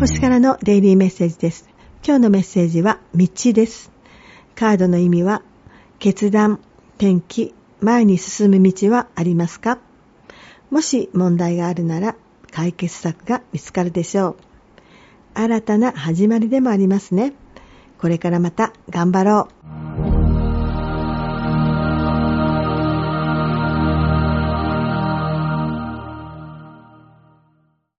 星からのデイリーメッセージです。今日のメッセージは道です。カードの意味は決断、転機、前に進む道はありますか？もし問題があるなら解決策が見つかるでしょう。新たな始まりでもありますね。これからまた頑張ろう。